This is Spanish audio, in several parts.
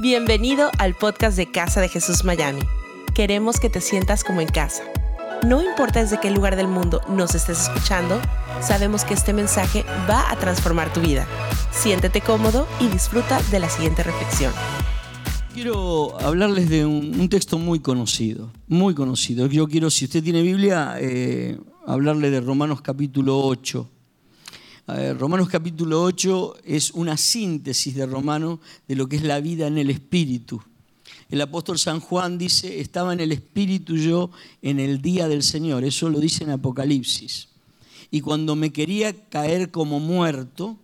Bienvenido al podcast de Casa de Jesús Miami. Queremos que te sientas como en casa. No importa desde qué lugar del mundo nos estés escuchando, sabemos que este mensaje va a transformar tu vida. Siéntete cómodo y disfruta de la siguiente reflexión. Quiero hablarles de un, texto muy conocido, muy conocido. Yo quiero, si usted tiene Biblia, eh, hablarle de Romanos capítulo 8. Romanos capítulo 8 es una síntesis de Romanos de lo que es la vida en el Espíritu. El apóstol San Juan dice, estaba en el Espíritu yo en el día del Señor. Eso lo dice en Apocalipsis. Y cuando me quería caer como muerto,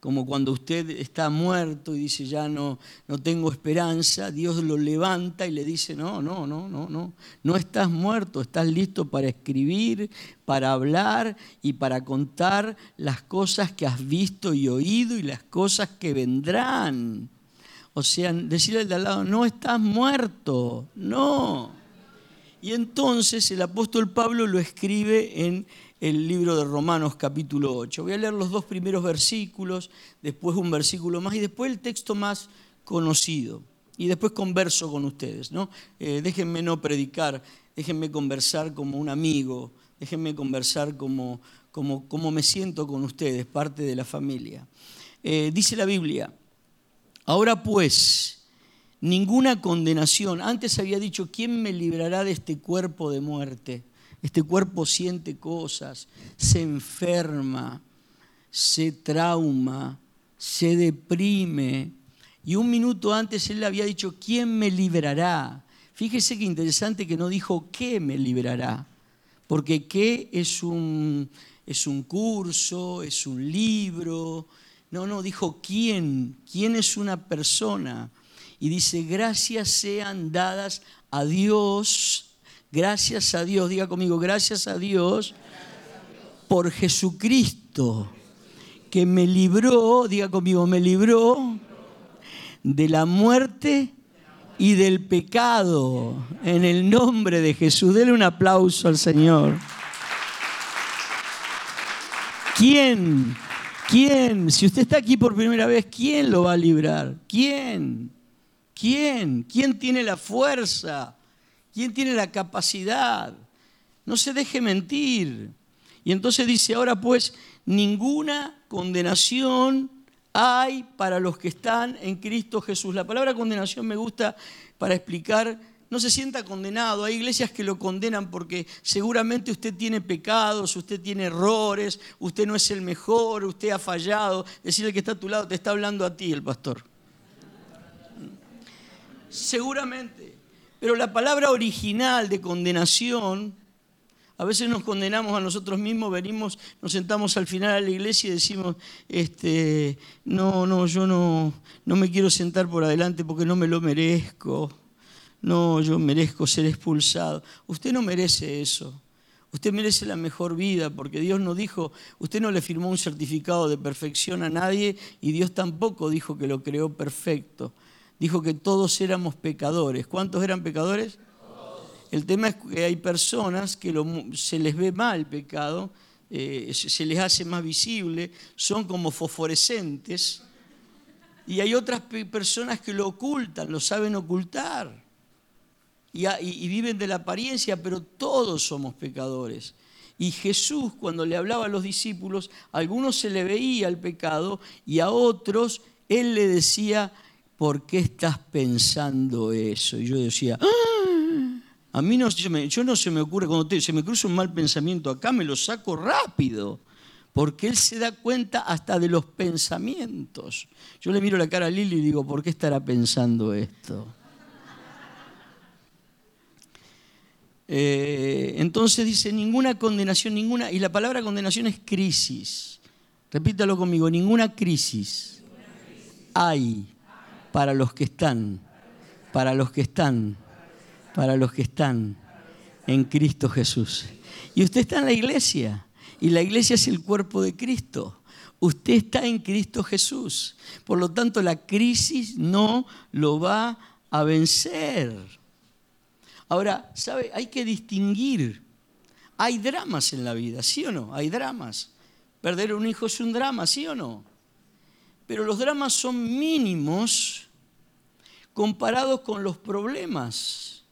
como cuando usted está muerto y dice ya no, no tengo esperanza, Dios lo levanta y le dice, no, no, no, no, no, no estás muerto, estás listo para escribir, para hablar y para contar las cosas que has visto y oído y las cosas que vendrán. O sea, decirle al de al lado, no estás muerto, no. Y entonces el apóstol Pablo lo escribe en el libro de Romanos capítulo 8. Voy a leer los dos primeros versículos, después un versículo más y después el texto más conocido. Y después converso con ustedes. ¿no? Eh, déjenme no predicar, déjenme conversar como un amigo, déjenme conversar como, como, como me siento con ustedes, parte de la familia. Eh, dice la Biblia, ahora pues, ninguna condenación. Antes había dicho, ¿quién me librará de este cuerpo de muerte? Este cuerpo siente cosas, se enferma, se trauma, se deprime. Y un minuto antes él le había dicho, ¿quién me librará? Fíjese qué interesante que no dijo qué me librará, porque qué es un, es un curso, es un libro. No, no, dijo quién, quién es una persona. Y dice, gracias sean dadas a Dios Gracias a Dios, diga conmigo, gracias a Dios por Jesucristo, que me libró, diga conmigo, me libró de la muerte y del pecado. En el nombre de Jesús, dele un aplauso al Señor. ¿Quién? ¿Quién? Si usted está aquí por primera vez, ¿quién lo va a librar? ¿Quién? ¿Quién? ¿Quién tiene la fuerza? ¿Quién tiene la capacidad? No se deje mentir. Y entonces dice, ahora pues, ninguna condenación hay para los que están en Cristo Jesús. La palabra condenación me gusta para explicar, no se sienta condenado. Hay iglesias que lo condenan porque seguramente usted tiene pecados, usted tiene errores, usted no es el mejor, usted ha fallado. Decirle que está a tu lado, te está hablando a ti el pastor. Seguramente. Pero la palabra original de condenación, a veces nos condenamos a nosotros mismos, venimos, nos sentamos al final a la iglesia y decimos, este, no, no, yo no, no me quiero sentar por adelante porque no me lo merezco. No, yo merezco ser expulsado. Usted no merece eso. Usted merece la mejor vida porque Dios no dijo, usted no le firmó un certificado de perfección a nadie y Dios tampoco dijo que lo creó perfecto dijo que todos éramos pecadores. ¿Cuántos eran pecadores? El tema es que hay personas que se les ve mal pecado, eh, se les hace más visible, son como fosforescentes, y hay otras personas que lo ocultan, lo saben ocultar, y, y viven de la apariencia, pero todos somos pecadores. Y Jesús, cuando le hablaba a los discípulos, a algunos se le veía el pecado y a otros Él le decía, ¿por qué estás pensando eso? Y yo decía, ¡Ah! a mí no, no se me ocurre, cuando se me cruza un mal pensamiento acá, me lo saco rápido, porque él se da cuenta hasta de los pensamientos. Yo le miro la cara a Lili y digo, ¿por qué estará pensando esto? Eh, entonces dice, ninguna condenación, ninguna, y la palabra condenación es crisis. Repítalo conmigo, ninguna crisis hay para los que están, para los que están, para los que están en Cristo Jesús. Y usted está en la iglesia, y la iglesia es el cuerpo de Cristo. Usted está en Cristo Jesús. Por lo tanto, la crisis no lo va a vencer. Ahora, ¿sabe? Hay que distinguir. Hay dramas en la vida, ¿sí o no? Hay dramas. Perder un hijo es un drama, ¿sí o no? pero los dramas son mínimos comparados con los problemas.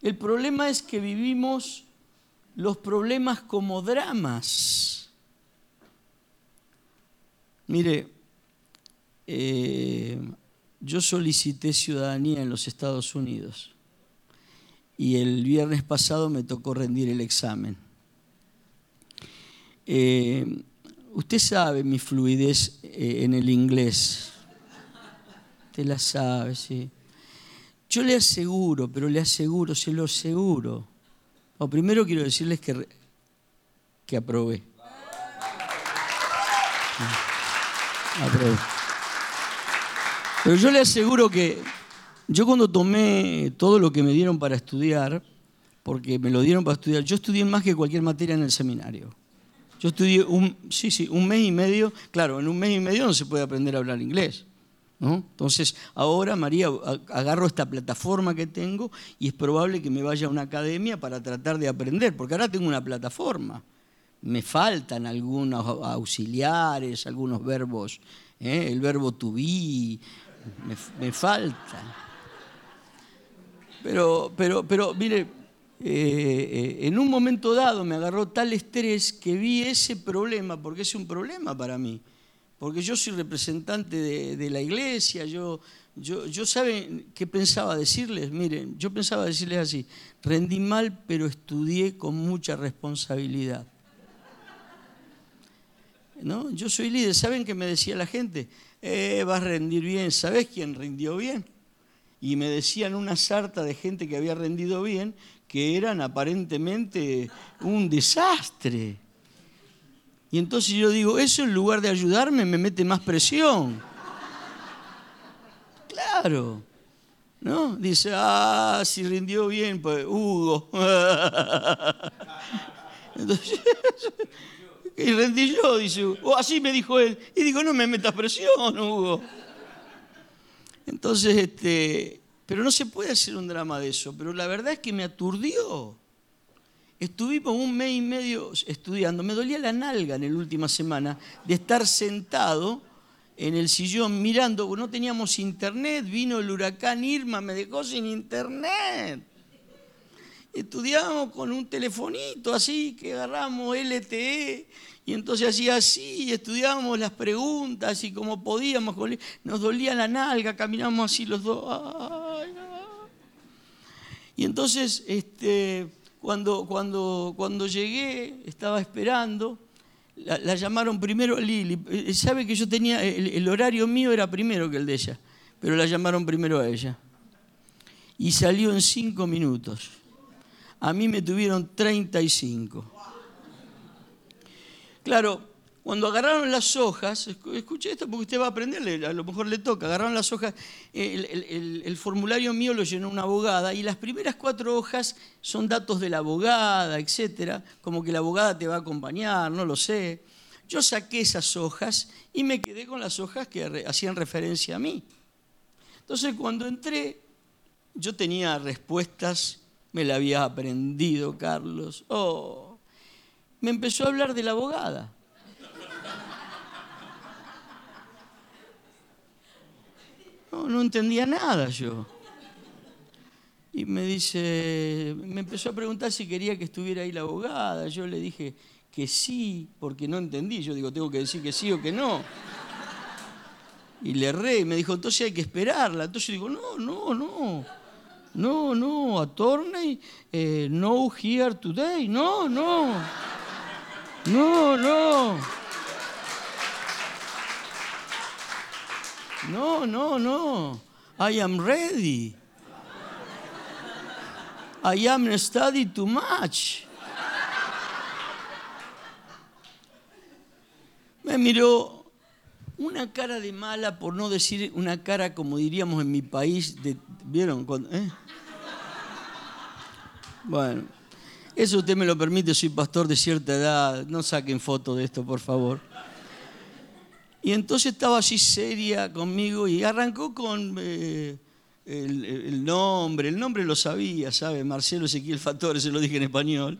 El problema es que vivimos los problemas como dramas. Mire, eh, yo solicité ciudadanía en los Estados Unidos y el viernes pasado me tocó rendir el examen. Eh, usted sabe mi fluidez eh, en el inglés. Usted la sabe, sí. Yo le aseguro, pero le aseguro, se lo aseguro. primero quiero decirles que, que aprobé. Aprobé. Pero yo le aseguro que yo cuando tomé todo lo que me dieron para estudiar, porque me lo dieron para estudiar, yo estudié más que cualquier materia en el seminario. Yo estudié un, sí, sí, un mes y medio. Claro, en un mes y medio no se puede aprender a hablar inglés. Entonces, ahora, María, agarro esta plataforma que tengo y es probable que me vaya a una academia para tratar de aprender, porque ahora tengo una plataforma. Me faltan algunos auxiliares, algunos verbos, ¿eh? el verbo to be, me, falta. Pero, pero, pero mire, eh, en un momento dado me agarró tal estrés que vi ese problema, porque es un problema para mí. Porque yo soy representante de, la iglesia, yo, yo, yo ¿saben qué pensaba decirles? Miren, yo pensaba decirles así, rendí mal, pero estudié con mucha responsabilidad. ¿No? Yo soy líder, ¿saben qué me decía la gente? eh, vas a rendir bien. ¿Sabes quién rindió bien? Y me decían una sarta de gente que había rendido bien que eran aparentemente un desastre. Y entonces yo digo, eso en lugar de ayudarme me mete más presión. Claro. ¿No? Dice, ah, si rindió bien, pues Hugo. Entonces, y rendí yo, dice, o así me dijo él. Y digo, no me metas presión, Hugo. Entonces, este, pero no se puede hacer un drama de eso, pero la verdad es que me aturdió. Estuvimos un mes y medio estudiando, me dolía la nalga en la última semana de estar sentado en el sillón mirando, no teníamos internet, vino el huracán Irma, me dejó sin internet. Estudiábamos con un telefonito así, que agarramos LTE, y entonces hacía así, estudiábamos las preguntas, y como podíamos, nos dolía la nalga, caminábamos así los dos. Y entonces, este, cuando, cuando, cuando llegué, estaba esperando, la, llamaron primero a Lili. Eh, sabe que yo tenía, el horario mío era primero que el de ella, pero la llamaron primero a ella. Y salió en cinco minutos. A mí me tuvieron 35. Claro, cuando agarraron las hojas, escuche esto porque usted va a aprenderle, a lo mejor le toca, agarraron las hojas, el, formulario mío lo llenó una abogada y las primeras cuatro hojas son datos de la abogada, etcétera, como que la abogada te va a acompañar, no lo sé. Yo saqué esas hojas y me quedé con las hojas que hacían referencia a mí. Entonces cuando entré, yo tenía respuestas me la había aprendido, Carlos. Oh, me empezó a hablar de la abogada. No, no entendía nada yo. Y me dice, me empezó a preguntar si quería que estuviera ahí la abogada. Yo le dije que sí, porque no entendí. Yo digo, tengo que decir que sí o que no. Y le erré y me dijo, entonces hay que esperarla. Entonces yo digo, no, no, no. No, no, attorney, eh, no here today. No, no. No, no. No, no, no. I am ready. I am study too much. Me miró una cara de mala, por no decir una cara como diríamos en mi país, de, ¿vieron? Eh? Bueno, eso usted me lo permite, soy pastor de cierta edad, no saquen foto de esto, por favor. Y entonces estaba así seria conmigo y arrancó con eh, el, nombre, el nombre lo sabía, ¿sabe? Marcelo Ezequiel Fatore, se lo dije en español.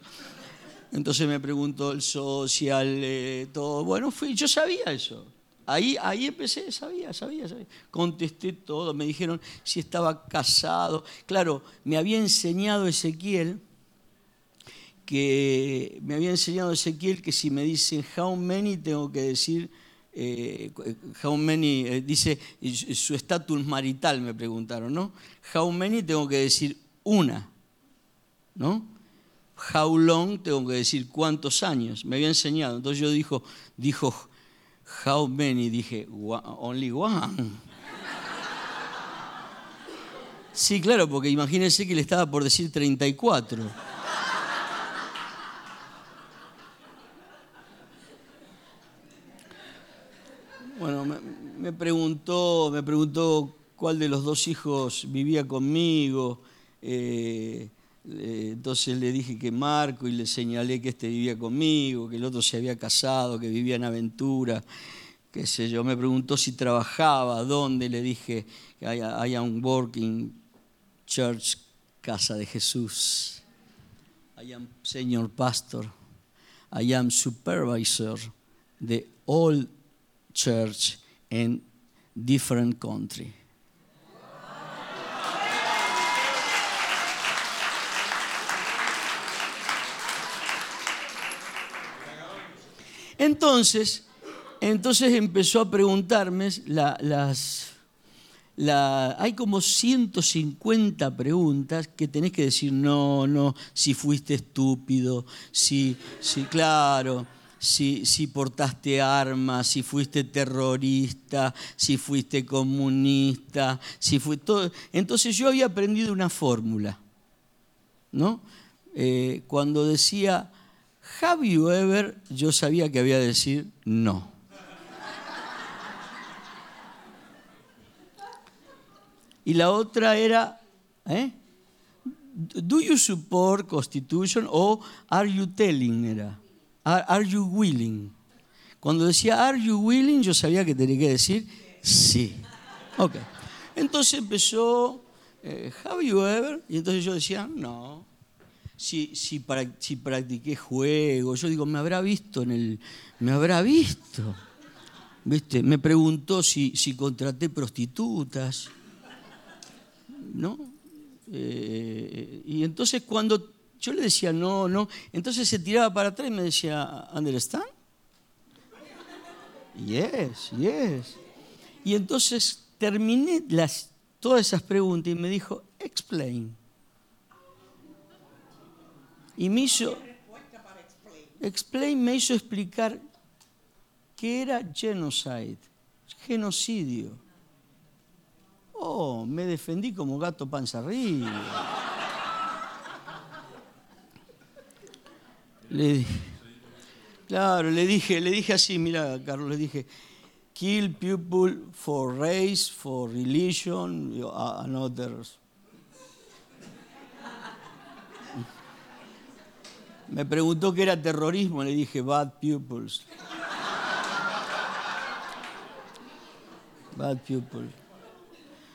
Entonces me preguntó el social, eh, todo. Bueno, fui, yo sabía eso. Ahí, ahí empecé, sabía, sabía, sabía. Contesté todo, me dijeron si estaba casado. Claro, me había enseñado Ezequiel que me había enseñado Ezequiel que si me dicen how many tengo que decir eh, how many, eh, dice su estatus marital, me preguntaron, ¿no? How many tengo que decir una, ¿no? How long tengo que decir cuántos años, me había enseñado. Entonces yo dijo, dijo how many, dije only one. Sí, claro, porque imagínense que le estaba por decir 34. Bueno, me, preguntó, me preguntó cuál de los dos hijos vivía conmigo. Eh, entonces le dije que Marco y le señalé que este vivía conmigo, que el otro se había casado, que vivía en aventura, qué sé yo. Me preguntó si trabajaba, dónde. Le dije que hay, un working church, casa de Jesús. I am senior pastor. I am supervisor de all church in different country. Entonces, entonces empezó a preguntarme las, hay como 150 preguntas que tenés que decir no, no, si fuiste estúpido, si, si claro, si, portaste armas, si fuiste terrorista, si fuiste comunista, si fue todo. Entonces yo había aprendido una fórmula, ¿no? Eh, cuando decía have you ever, yo sabía que había de decir no. Y la otra era, ¿eh? Do you support Constitution o are you telling? Era. Are, you willing? Cuando decía Are you willing, yo sabía que tenía que decir sí. Ok. Entonces empezó eh, Have you ever? Y entonces yo decía no. Si, si, practiqué juego, yo digo, me habrá visto en el. Me habrá visto. ¿Viste? Me preguntó si, si contraté prostitutas. ¿No? Eh, y entonces cuando yo le decía, no, no. Entonces se tiraba para atrás y me decía, ¿understand? Yes, yes. Y entonces terminé las, todas esas preguntas y me dijo, explain. Y me hizo, explain me hizo explicar qué era genocide, genocidio. Oh, me defendí como gato panza Le claro, le dije, le dije así, mira, Carlos, le dije, kill people for race, for religion, and others. Me preguntó qué era terrorismo, le dije, bad pupils. Bad people.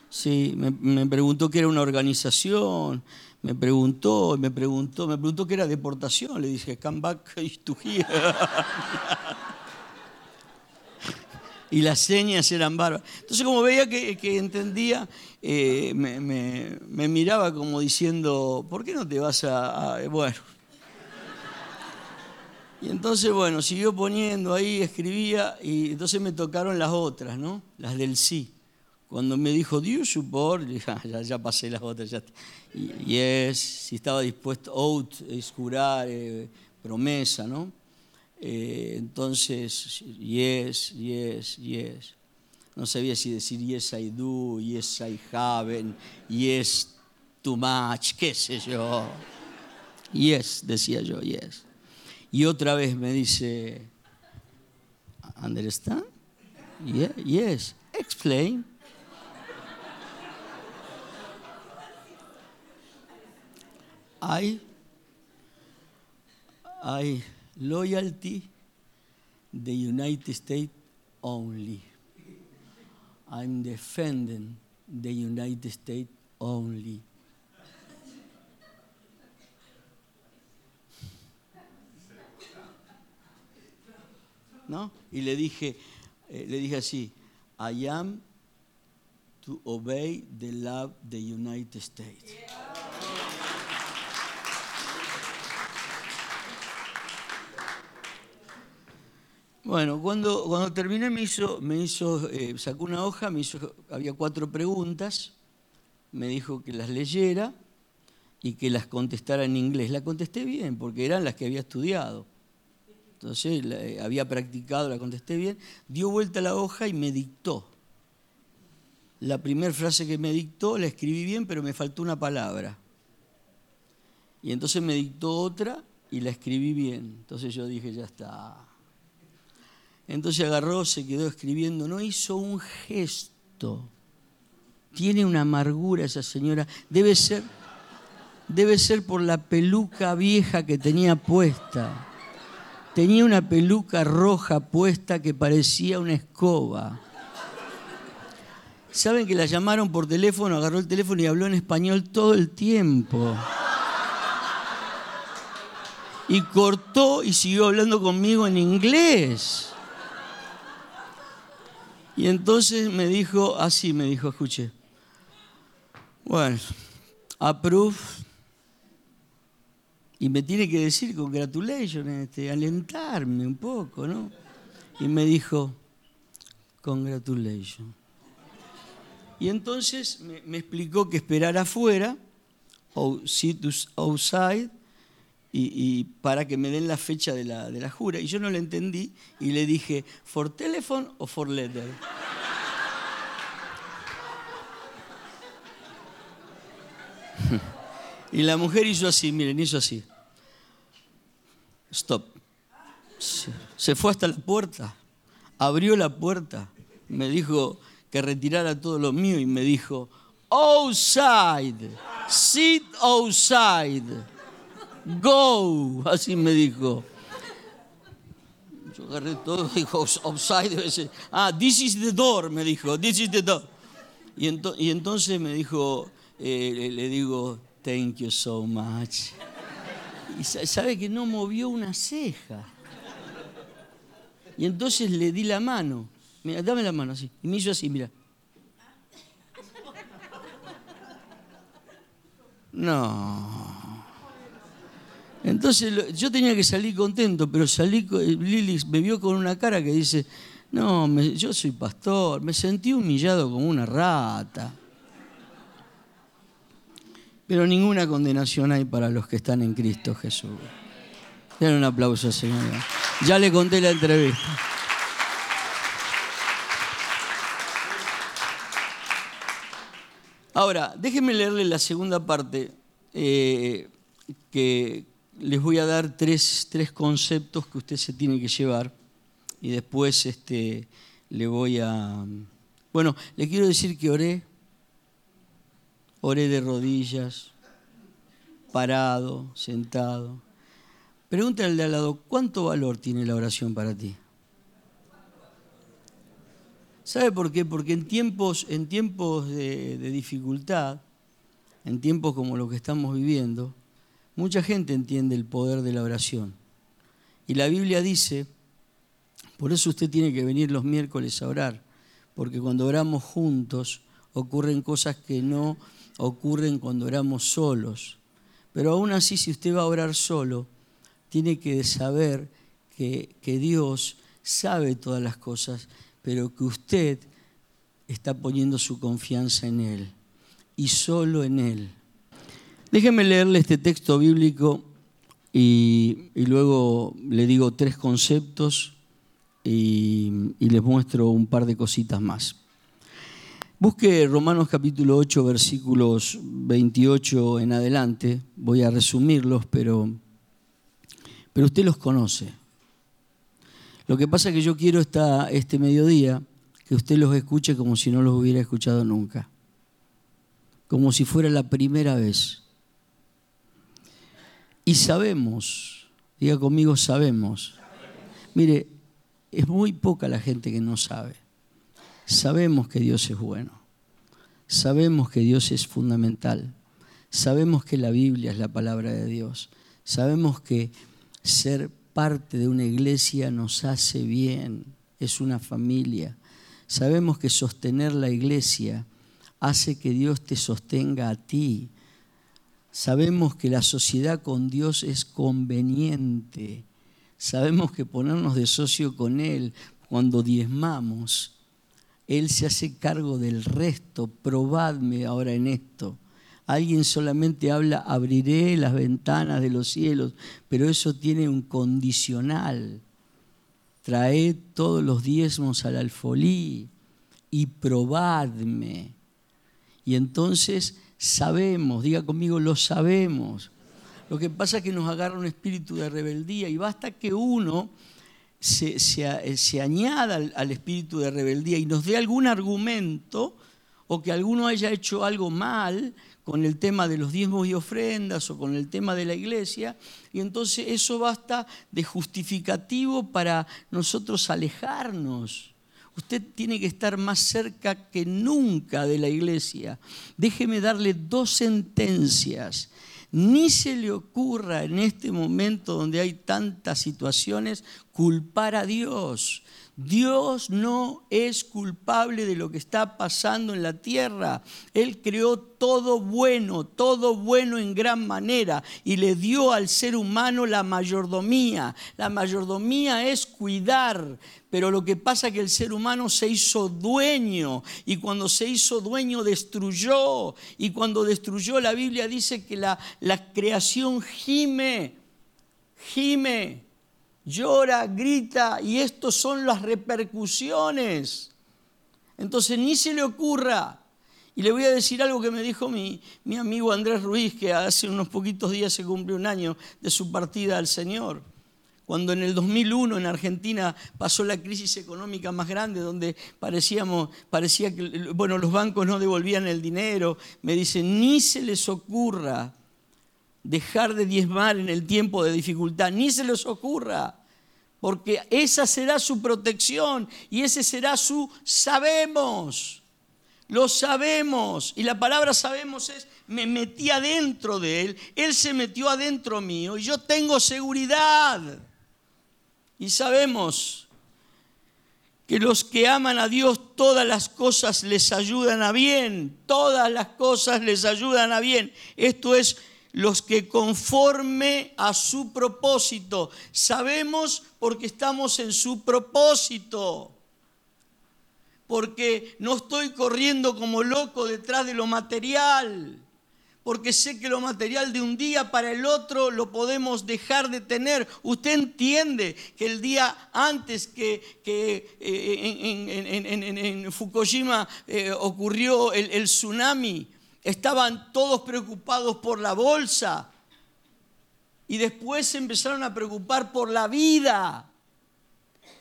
Sí, me preguntó qué era una organización me preguntó, me preguntó, me preguntó qué era deportación. Le dije, come back to here. y las señas eran bárbaras. Entonces, como veía que, entendía, eh, me, miraba como diciendo, ¿por qué no te vas a, a, Bueno. Y entonces, bueno, siguió poniendo ahí, escribía, y entonces me tocaron las otras, ¿no? Las del sí. Cuando me dijo, ¿do you support? ya, ya pasé las otras. Ya. Y, es, si estaba dispuesto, out es jurar, eh, promesa, ¿no? Eh, entonces, yes, yes, yes. No sabía si decir yes I do, yes I haven't, yes too much, qué sé yo. Yes, decía yo, yes. Y otra vez me dice, understand? Yeah, yes, explain. Hay, hay loyalty the United States only. I'm defending the United States only. ¿No? Y le dije, eh, le dije así, I am to obey the love the United States. Bueno, cuando, cuando terminé me hizo, me hizo eh, sacó una hoja, me hizo, había cuatro preguntas, me dijo que las leyera y que las contestara en inglés. La contesté bien, porque eran las que había estudiado. Entonces eh, había practicado, la contesté bien. Dio vuelta la hoja y me dictó. La primera frase que me dictó la escribí bien, pero me faltó una palabra. Y entonces me dictó otra y la escribí bien. Entonces yo dije, ya está. Entonces agarró, se quedó escribiendo, no hizo un gesto. Tiene una amargura esa señora. Debe ser, debe ser por la peluca vieja que tenía puesta. Tenía una peluca roja puesta que parecía una escoba. ¿Saben que la llamaron por teléfono? Agarró el teléfono y habló en español todo el tiempo. Y cortó y siguió hablando conmigo en inglés. Y entonces me dijo, así me dijo, escuche. Bueno, approve. Y me tiene que decir congratulations, este, alentarme un poco, ¿no? Y me dijo, congratulations. Y entonces me, explicó que esperar afuera, sit outside, y, para que me den la fecha de la, de la jura. Y yo no le entendí y le dije, ¿for telephone o for letter? y la mujer hizo así, miren, hizo así. Stop. Se fue hasta la puerta, abrió la puerta, me dijo, que retirara todo lo mío y me dijo, outside, sit outside, go, así me dijo. Yo agarré todo, dijo, outside, ah, this is the door, me dijo, this is the door. Y, y entonces me dijo, eh, le digo, thank you so much. Y sabe que no movió una ceja. Y entonces le di la mano. Mira, dame la mano así. Y me hizo así, mira. No. Entonces yo tenía que salir contento, pero salí, Lili me vio con una cara que dice, no, yo soy pastor, me sentí humillado como una rata. Pero ninguna condenación hay para los que están en Cristo Jesús. Den un aplauso, Señora. Ya le conté la entrevista. Ahora, déjenme leerle la segunda parte, eh, que les voy a dar tres, conceptos que usted se tiene que llevar y después este, le voy a... Bueno, le quiero decir que oré, oré de rodillas, parado, sentado. Pregúntale al de al lado, ¿cuánto valor tiene la oración para ti? ¿Sabe por qué? Porque en tiempos, en tiempos de, dificultad, en tiempos como los que estamos viviendo, mucha gente entiende el poder de la oración. Y la Biblia dice, por eso usted tiene que venir los miércoles a orar, porque cuando oramos juntos ocurren cosas que no ocurren cuando oramos solos. Pero aún así, si usted va a orar solo, tiene que saber que, que Dios sabe todas las cosas pero que usted está poniendo su confianza en Él y solo en Él. Déjeme leerle este texto bíblico y, luego le digo tres conceptos y, les muestro un par de cositas más. Busque Romanos capítulo 8, versículos 28 en adelante. Voy a resumirlos, pero, pero usted los conoce. Lo que pasa es que yo quiero esta, este mediodía que usted los escuche como si no los hubiera escuchado nunca. Como si fuera la primera vez. Y sabemos, diga conmigo, sabemos. Mire, es muy poca la gente que no sabe. Sabemos que Dios es bueno. Sabemos que Dios es fundamental. Sabemos que la Biblia es la palabra de Dios. Sabemos que ser parte de una iglesia nos hace bien es una familia. Sabemos que sostener la iglesia hace que Dios te sostenga a ti. Sabemos que la sociedad con Dios es conveniente. Sabemos que ponernos de socio con Él cuando diezmamos, Él se hace cargo del resto. Probadme ahora en esto. Alguien solamente habla, abriré las ventanas de los cielos, pero eso tiene un condicional. Traed todos los diezmos al alfolí y probadme. Y entonces sabemos, diga conmigo, lo sabemos. Lo que pasa es que nos agarra un espíritu de rebeldía y basta que uno se, añada al, al espíritu de rebeldía y nos dé algún argumento o que alguno haya hecho algo mal con el tema de los diezmos y ofrendas o con el tema de la iglesia, y entonces eso basta de justificativo para nosotros alejarnos. Usted tiene que estar más cerca que nunca de la iglesia. Déjeme darle dos sentencias. Ni se le ocurra en este momento donde hay tantas situaciones culpar a Dios. Dios no es culpable de lo que está pasando en la tierra. Él creó todo bueno, todo bueno en gran manera y le dio al ser humano la mayordomía. La mayordomía es cuidar, pero lo que pasa es que el ser humano se hizo dueño y cuando se hizo dueño destruyó y cuando destruyó la Biblia dice que la, la creación gime, gime llora, grita y estos son las repercusiones. Entonces ni se le ocurra. Y le voy a decir algo que me dijo mi, mi amigo Andrés Ruiz, que hace unos poquitos días se cumplió un año de su partida al Señor. Cuando en el 2001 en Argentina pasó la crisis económica más grande, donde parecíamos, parecía que bueno, los bancos no devolvían el dinero, me dice, ni se les ocurra dejar de diezmar en el tiempo de dificultad, ni se les ocurra, porque esa será su protección y ese será su sabemos. Lo sabemos. Y la palabra sabemos es, me metí adentro de él, él se metió adentro mío y yo tengo seguridad. Y sabemos que los que aman a Dios, todas las cosas les ayudan a bien, todas las cosas les ayudan a bien. Esto es los que conforme a su propósito. Sabemos porque estamos en su propósito. Porque no estoy corriendo como loco detrás de lo material. Porque sé que lo material de un día para el otro lo podemos dejar de tener. Usted entiende que el día antes que, eh, en, Fukushima eh, ocurrió el tsunami, estaban todos preocupados por la bolsa y después se empezaron a preocupar por la vida.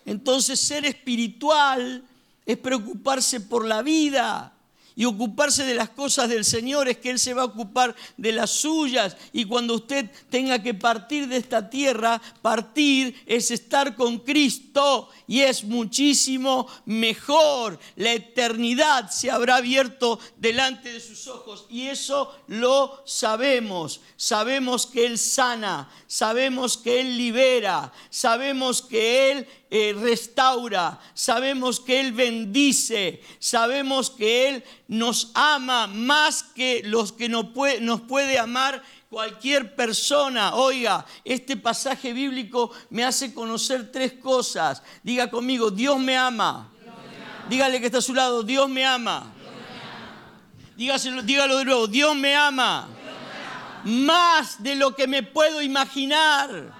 Entonces ser espiritual es preocuparse por la vida y ocuparse de las cosas del Señor es que Él se va a ocupar de las suyas. Y cuando usted tenga que partir de esta tierra, partir es estar con Cristo y es muchísimo mejor. La eternidad se habrá abierto delante de sus ojos y eso lo sabemos. Sabemos que Él sana, sabemos que Él libera, sabemos que Él eh, restaura, sabemos que Él bendice, sabemos que Él nos ama más que los que nos puede, nos puede amar cualquier persona. Oiga, este pasaje bíblico me hace conocer tres cosas. Diga conmigo, Dios me ama. Dígale que está a su lado, Dios me ama. Dígalo de nuevo, Dios me ama. Más de lo que me puedo imaginar.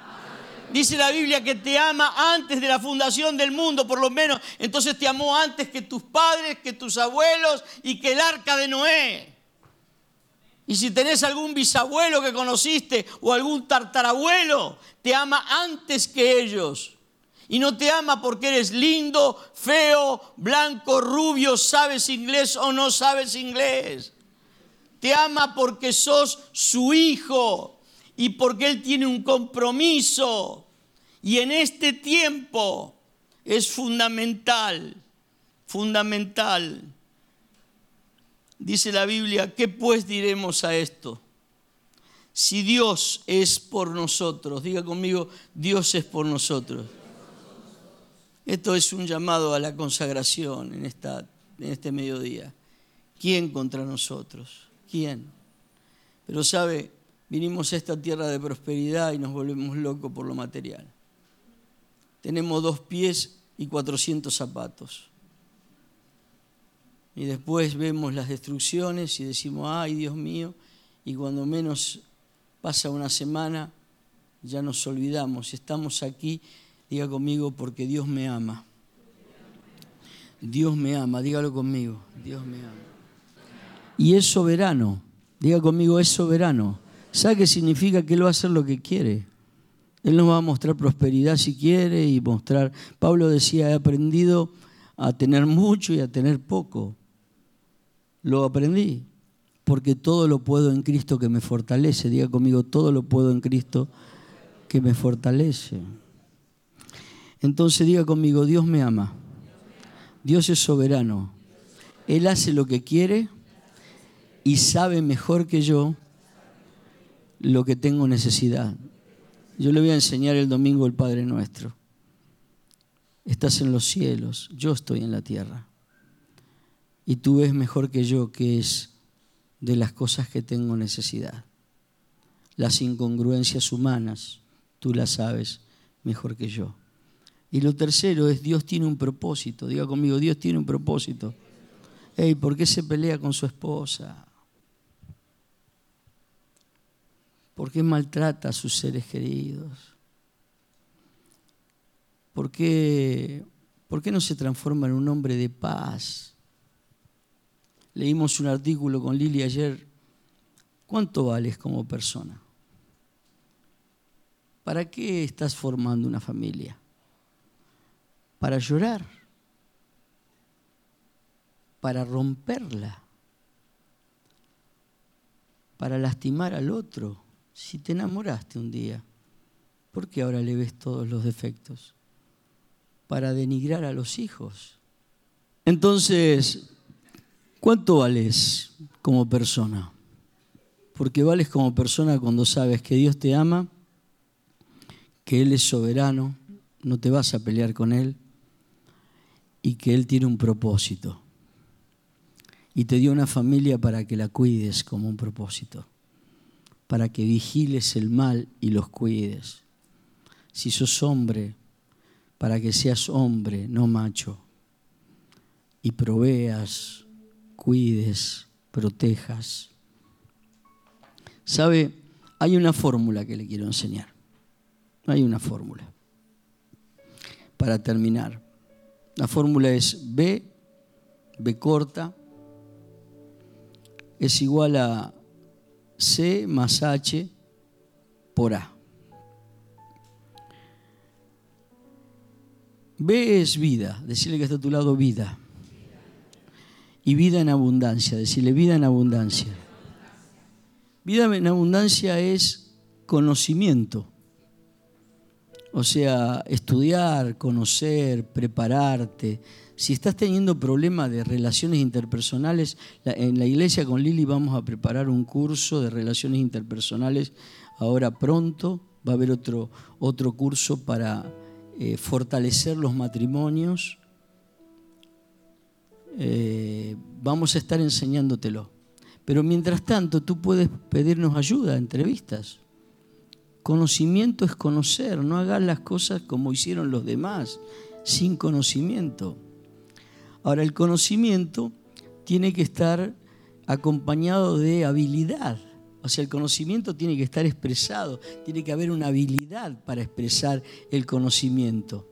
Dice la Biblia que te ama antes de la fundación del mundo, por lo menos. Entonces te amó antes que tus padres, que tus abuelos y que el arca de Noé. Y si tenés algún bisabuelo que conociste o algún tartarabuelo, te ama antes que ellos. Y no te ama porque eres lindo, feo, blanco, rubio, sabes inglés o no sabes inglés. Te ama porque sos su hijo y porque Él tiene un compromiso. Y en este tiempo es fundamental, fundamental. Dice la Biblia, ¿qué pues diremos a esto? Si Dios es por nosotros, diga conmigo, Dios es por nosotros. Esto es un llamado a la consagración en, esta, en este mediodía. ¿Quién contra nosotros? ¿Quién? Pero sabe, vinimos a esta tierra de prosperidad y nos volvemos locos por lo material. Tenemos dos pies y cuatrocientos zapatos. Y después vemos las destrucciones y decimos, ay Dios mío, y cuando menos pasa una semana, ya nos olvidamos. Estamos aquí, diga conmigo, porque Dios me ama. Dios me ama, dígalo conmigo, Dios me ama. Y es soberano, diga conmigo, es soberano. ¿Sabe qué significa? Que Él va a hacer lo que quiere. Él nos va a mostrar prosperidad si quiere y mostrar. Pablo decía, he aprendido a tener mucho y a tener poco. Lo aprendí, porque todo lo puedo en Cristo que me fortalece. Diga conmigo, todo lo puedo en Cristo que me fortalece. Entonces diga conmigo, Dios me ama. Dios es soberano. Él hace lo que quiere y sabe mejor que yo lo que tengo necesidad. Yo le voy a enseñar el domingo el Padre Nuestro. Estás en los cielos, yo estoy en la tierra. Y tú ves mejor que yo qué es de las cosas que tengo necesidad. Las incongruencias humanas, tú las sabes mejor que yo. Y lo tercero es Dios tiene un propósito. Diga conmigo, Dios tiene un propósito. Hey, ¿por qué se pelea con su esposa? ¿Por qué maltrata a sus seres queridos? ¿Por qué, ¿Por qué no se transforma en un hombre de paz? Leímos un artículo con Lili ayer. ¿Cuánto vales como persona? ¿Para qué estás formando una familia? ¿Para llorar? ¿Para romperla? ¿Para lastimar al otro? Si te enamoraste un día, ¿por qué ahora le ves todos los defectos? Para denigrar a los hijos. Entonces, ¿cuánto vales como persona? Porque vales como persona cuando sabes que Dios te ama, que Él es soberano, no te vas a pelear con Él y que Él tiene un propósito. Y te dio una familia para que la cuides como un propósito para que vigiles el mal y los cuides. Si sos hombre, para que seas hombre, no macho, y proveas, cuides, protejas. ¿Sabe? Hay una fórmula que le quiero enseñar. Hay una fórmula. Para terminar. La fórmula es B, B corta, es igual a C más H por A. B es vida, decirle que está a tu lado vida. Y vida en abundancia, decirle vida en abundancia. Vida en abundancia es conocimiento. O sea, estudiar, conocer, prepararte, si estás teniendo problemas de relaciones interpersonales, en la iglesia con Lili vamos a preparar un curso de relaciones interpersonales ahora pronto. Va a haber otro, otro curso para eh, fortalecer los matrimonios. Eh, vamos a estar enseñándotelo. Pero mientras tanto, tú puedes pedirnos ayuda, entrevistas. Conocimiento es conocer, no hagas las cosas como hicieron los demás, sin conocimiento. Ahora, el conocimiento tiene que estar acompañado de habilidad. O sea, el conocimiento tiene que estar expresado, tiene que haber una habilidad para expresar el conocimiento.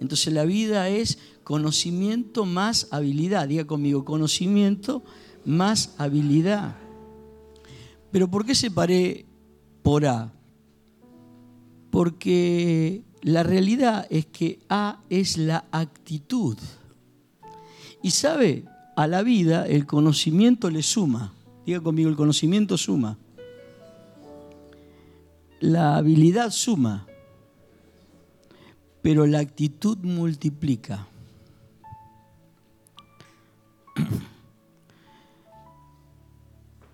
Entonces la vida es conocimiento más habilidad. Diga conmigo, conocimiento más habilidad. Pero ¿por qué separé por A? Porque la realidad es que A es la actitud. Y sabe, a la vida el conocimiento le suma. Diga conmigo, el conocimiento suma. La habilidad suma. Pero la actitud multiplica.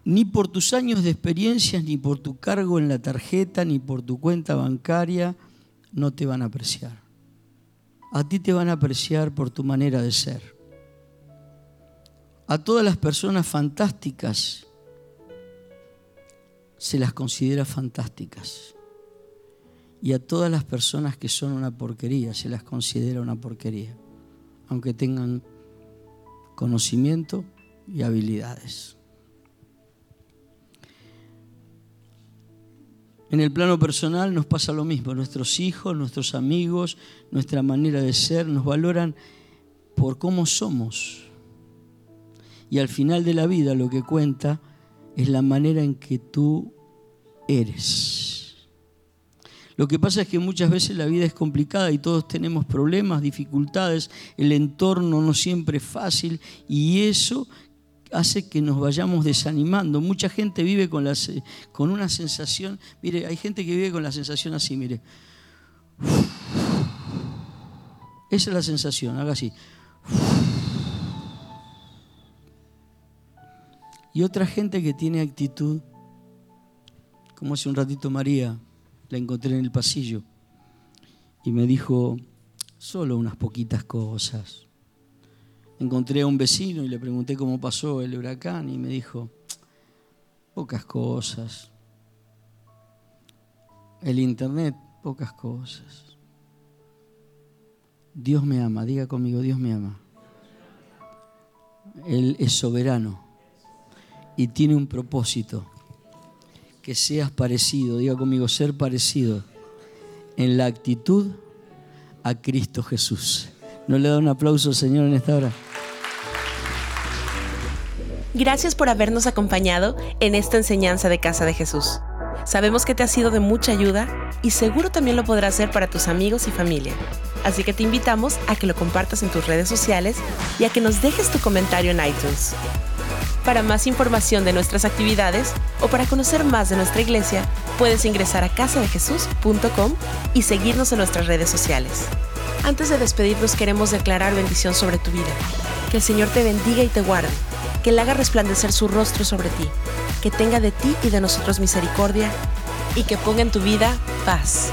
ni por tus años de experiencia, ni por tu cargo en la tarjeta, ni por tu cuenta bancaria, no te van a apreciar. a ti te van a apreciar por tu manera de ser. A todas las personas fantásticas se las considera fantásticas. Y a todas las personas que son una porquería se las considera una porquería, aunque tengan conocimiento y habilidades. En el plano personal nos pasa lo mismo. Nuestros hijos, nuestros amigos, nuestra manera de ser nos valoran por cómo somos. Y al final de la vida lo que cuenta es la manera en que tú eres. Lo que pasa es que muchas veces la vida es complicada y todos tenemos problemas, dificultades, el entorno no siempre es fácil y eso hace que nos vayamos desanimando. Mucha gente vive con, con una sensación, mire, hay gente que vive con la sensación así, mire. Esa es la sensación, haga así. Y otra gente que tiene actitud, como hace un ratito María, la encontré en el pasillo y me dijo, solo unas poquitas cosas. Encontré a un vecino y le pregunté cómo pasó el huracán y me dijo, pocas cosas. El internet, pocas cosas. Dios me ama, diga conmigo, Dios me ama. Él es soberano y tiene un propósito que seas parecido, diga conmigo, ser parecido en la actitud a Cristo Jesús. ¿No le da un aplauso, Señor, en esta hora? Gracias por habernos acompañado en esta enseñanza de Casa de Jesús. Sabemos que te ha sido de mucha ayuda y seguro también lo podrás hacer para tus amigos y familia. Así que te invitamos a que lo compartas en tus redes sociales y a que nos dejes tu comentario en iTunes. Para más información de nuestras actividades o para conocer más de nuestra iglesia, puedes ingresar a casadejesús.com y seguirnos en nuestras redes sociales. Antes de despedirnos queremos declarar bendición sobre tu vida. Que el Señor te bendiga y te guarde, que Él haga resplandecer su rostro sobre ti, que tenga de ti y de nosotros misericordia y que ponga en tu vida paz.